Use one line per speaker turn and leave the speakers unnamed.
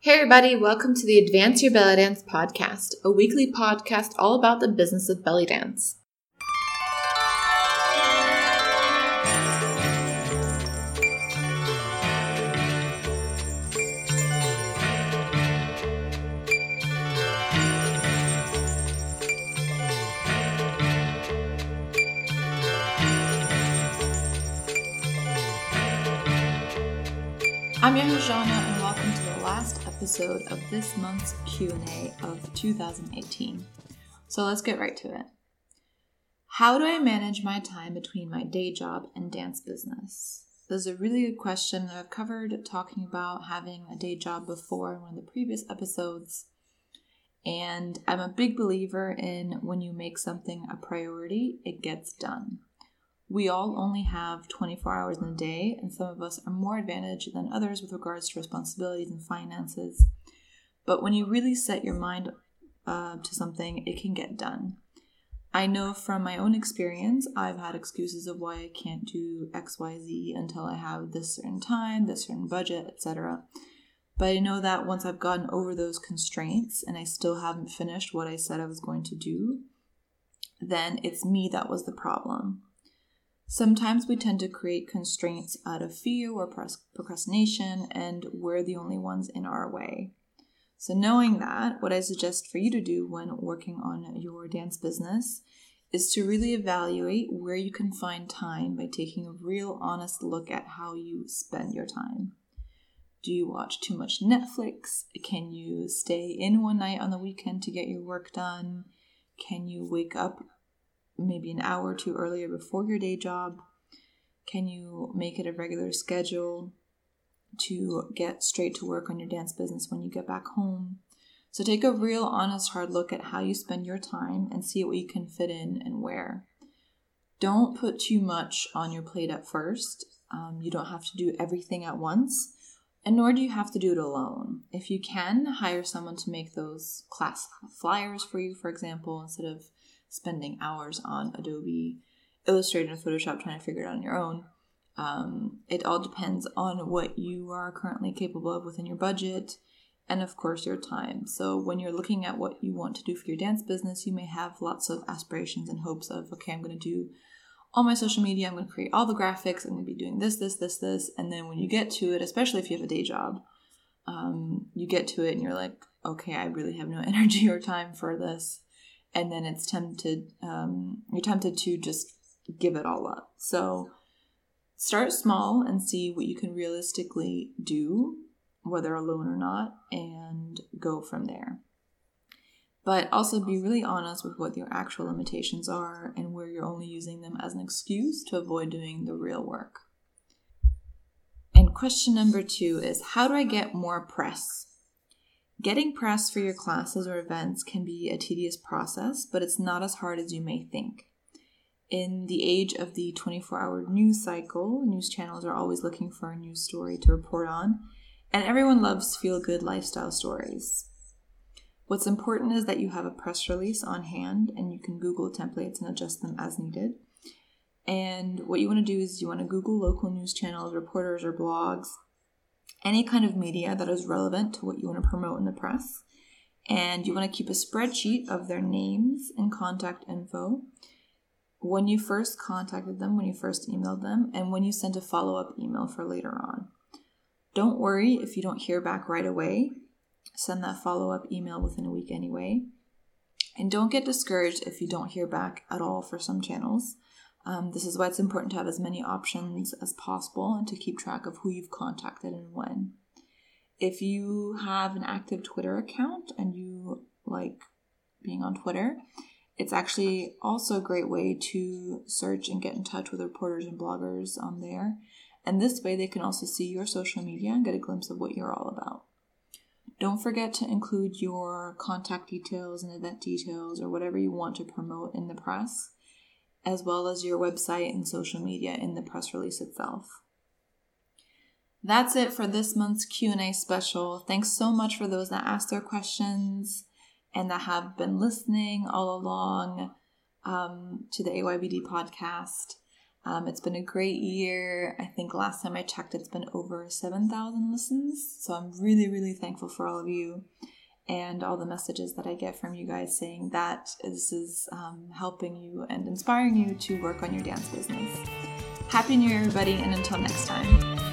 Hey, everybody, welcome to the Advance Your Belly Dance podcast, a weekly podcast all about the business of belly dance. I'm your host, episode of this month's Q&A of 2018. So let's get right to it. How do I manage my time between my day job and dance business? This is a really good question that I've covered talking about having a day job before in one of the previous episodes. And I'm a big believer in when you make something a priority, it gets done. We all only have 24 hours in a day, and some of us are more advantaged than others with regards to responsibilities and finances. But when you really set your mind uh, to something, it can get done. I know from my own experience, I've had excuses of why I can't do XYZ until I have this certain time, this certain budget, etc. But I know that once I've gotten over those constraints and I still haven't finished what I said I was going to do, then it's me that was the problem. Sometimes we tend to create constraints out of fear or procrastination, and we're the only ones in our way. So, knowing that, what I suggest for you to do when working on your dance business is to really evaluate where you can find time by taking a real honest look at how you spend your time. Do you watch too much Netflix? Can you stay in one night on the weekend to get your work done? Can you wake up maybe an hour or two earlier before your day job? Can you make it a regular schedule to get straight to work on your dance business when you get back home? So take a real honest hard look at how you spend your time and see what you can fit in and where. Don't put too much on your plate at first. Um, you don't have to do everything at once, and nor do you have to do it alone. If you can, hire someone to make those class flyers for you, for example, instead of spending hours on Adobe Illustrator and Photoshop trying to figure it out on your own. Um, it all depends on what you are currently capable of within your budget and, of course, your time. So, when you're looking at what you want to do for your dance business, you may have lots of aspirations and hopes of, okay, I'm going to do all my social media, I'm going to create all the graphics, I'm going to be doing this, this, this, this. And then when you get to it, especially if you have a day job, um, you get to it and you're like, okay, I really have no energy or time for this and then it's tempted um, you're tempted to just give it all up. So start small and see what you can realistically do whether alone or not and go from there. But also be really honest with what your actual limitations are and where you're only using them as an excuse to avoid doing the real work. And question number two is how do i get more press Getting press for your classes or events can be a tedious process, but it's not as hard as you may think. In the age of the 24 hour news cycle, news channels are always looking for a news story to report on, and everyone loves feel good lifestyle stories. What's important is that you have a press release on hand and you can Google templates and adjust them as needed. And what you want to do is you want to Google local news channels, reporters, or blogs any kind of media that is relevant to what you want to promote in the press. And you want to keep a spreadsheet of their names and contact info when you first contacted them, when you first emailed them, and when you sent a follow up email for later on. Don't worry if you don't hear back right away. Send that follow up email within a week anyway. And don't get discouraged if you don't hear back at all for some channels. Um, this is why it's important to have as many options as possible and to keep track of who you've contacted and when. If you have an active Twitter account and you like being on Twitter, it's actually also a great way to search and get in touch with reporters and bloggers on there. And this way, they can also see your social media and get a glimpse of what you're all about. Don't forget to include your contact details and event details or whatever you want to promote in the press as well as your website and social media in the press release itself. That's it for this month's Q&A special. Thanks so much for those that asked their questions and that have been listening all along um, to the AYBD podcast. Um, it's been a great year. I think last time I checked, it's been over 7,000 listens. So I'm really, really thankful for all of you and all the messages that I get from you guys saying that this is um, helping you and inspiring you to work on your dance business. Happy New Year, everybody, and until next time.